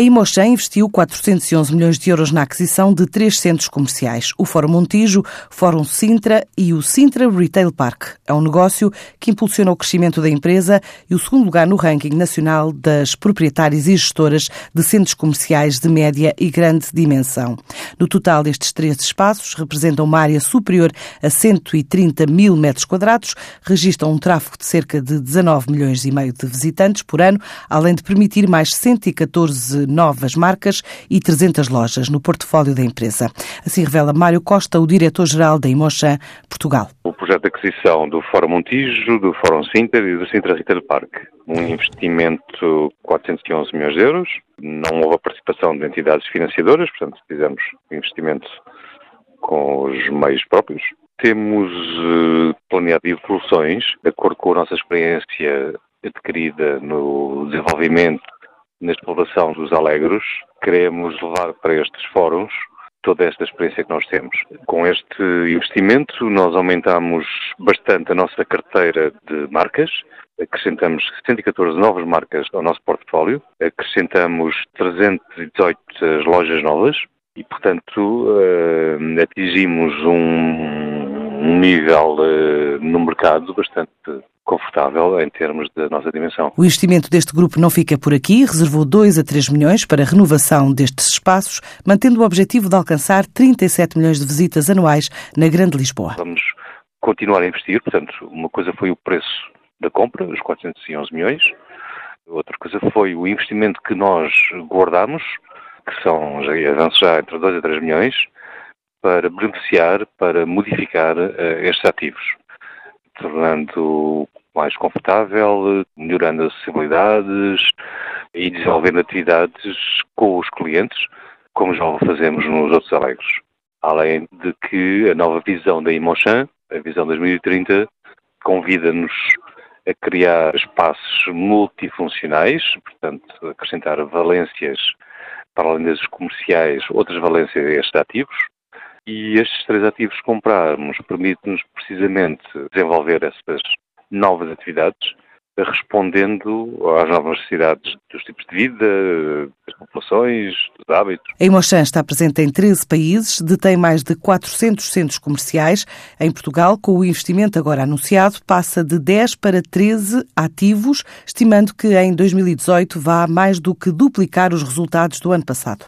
A Imochan investiu 411 milhões de euros na aquisição de três centros comerciais, o Fórum Montijo, Fórum Sintra e o Sintra Retail Park. É um negócio que impulsiona o crescimento da empresa e o segundo lugar no ranking nacional das proprietárias e gestoras de centros comerciais de média e grande dimensão. No total, estes três espaços representam uma área superior a 130 mil metros quadrados, registram um tráfego de cerca de 19 milhões e meio de visitantes por ano, além de permitir mais 114 novas marcas e 300 lojas no portfólio da empresa. Assim revela Mário Costa, o diretor-geral da Imochan Portugal. Projeto de aquisição do Fórum Montijo, do Fórum Sinter e do Sintra Retail Park. Um investimento de 411 milhões de euros. Não houve a participação de entidades financiadoras, portanto, fizemos investimento com os meios próprios. Temos uh, planeado evoluções, de acordo com a nossa experiência adquirida no desenvolvimento na exploração dos alegros, queremos levar para estes fóruns toda esta experiência que nós temos. Com este investimento, nós aumentamos bastante a nossa carteira de marcas, acrescentamos 114 novas marcas ao nosso portfólio, acrescentamos 318 lojas novas e, portanto, eh, atingimos um nível eh, no mercado bastante confortável em termos da nossa dimensão. O investimento deste grupo não fica por aqui, reservou 2 a 3 milhões para a renovação destes espaços, mantendo o objetivo de alcançar 37 milhões de visitas anuais na Grande Lisboa. Vamos continuar a investir, portanto, uma coisa foi o preço da compra, os 411 milhões, outra coisa foi o investimento que nós guardamos, que são já avanços já entre 2 a 3 milhões, para beneficiar, para modificar uh, estes ativos tornando mais confortável, melhorando as acessibilidades e desenvolvendo atividades com os clientes, como já o fazemos nos outros alegres. Além de que a nova visão da Imochan, a visão 2030, convida-nos a criar espaços multifuncionais, portanto, acrescentar valências para além das comerciais, outras valências a estes ativos, e estes três ativos comprarmos permite-nos precisamente desenvolver essas novas atividades, respondendo às novas necessidades dos tipos de vida, das populações, dos hábitos. A Imochan está presente em 13 países, detém mais de 400 centros comerciais. Em Portugal, com o investimento agora anunciado, passa de 10 para 13 ativos, estimando que em 2018 vá mais do que duplicar os resultados do ano passado.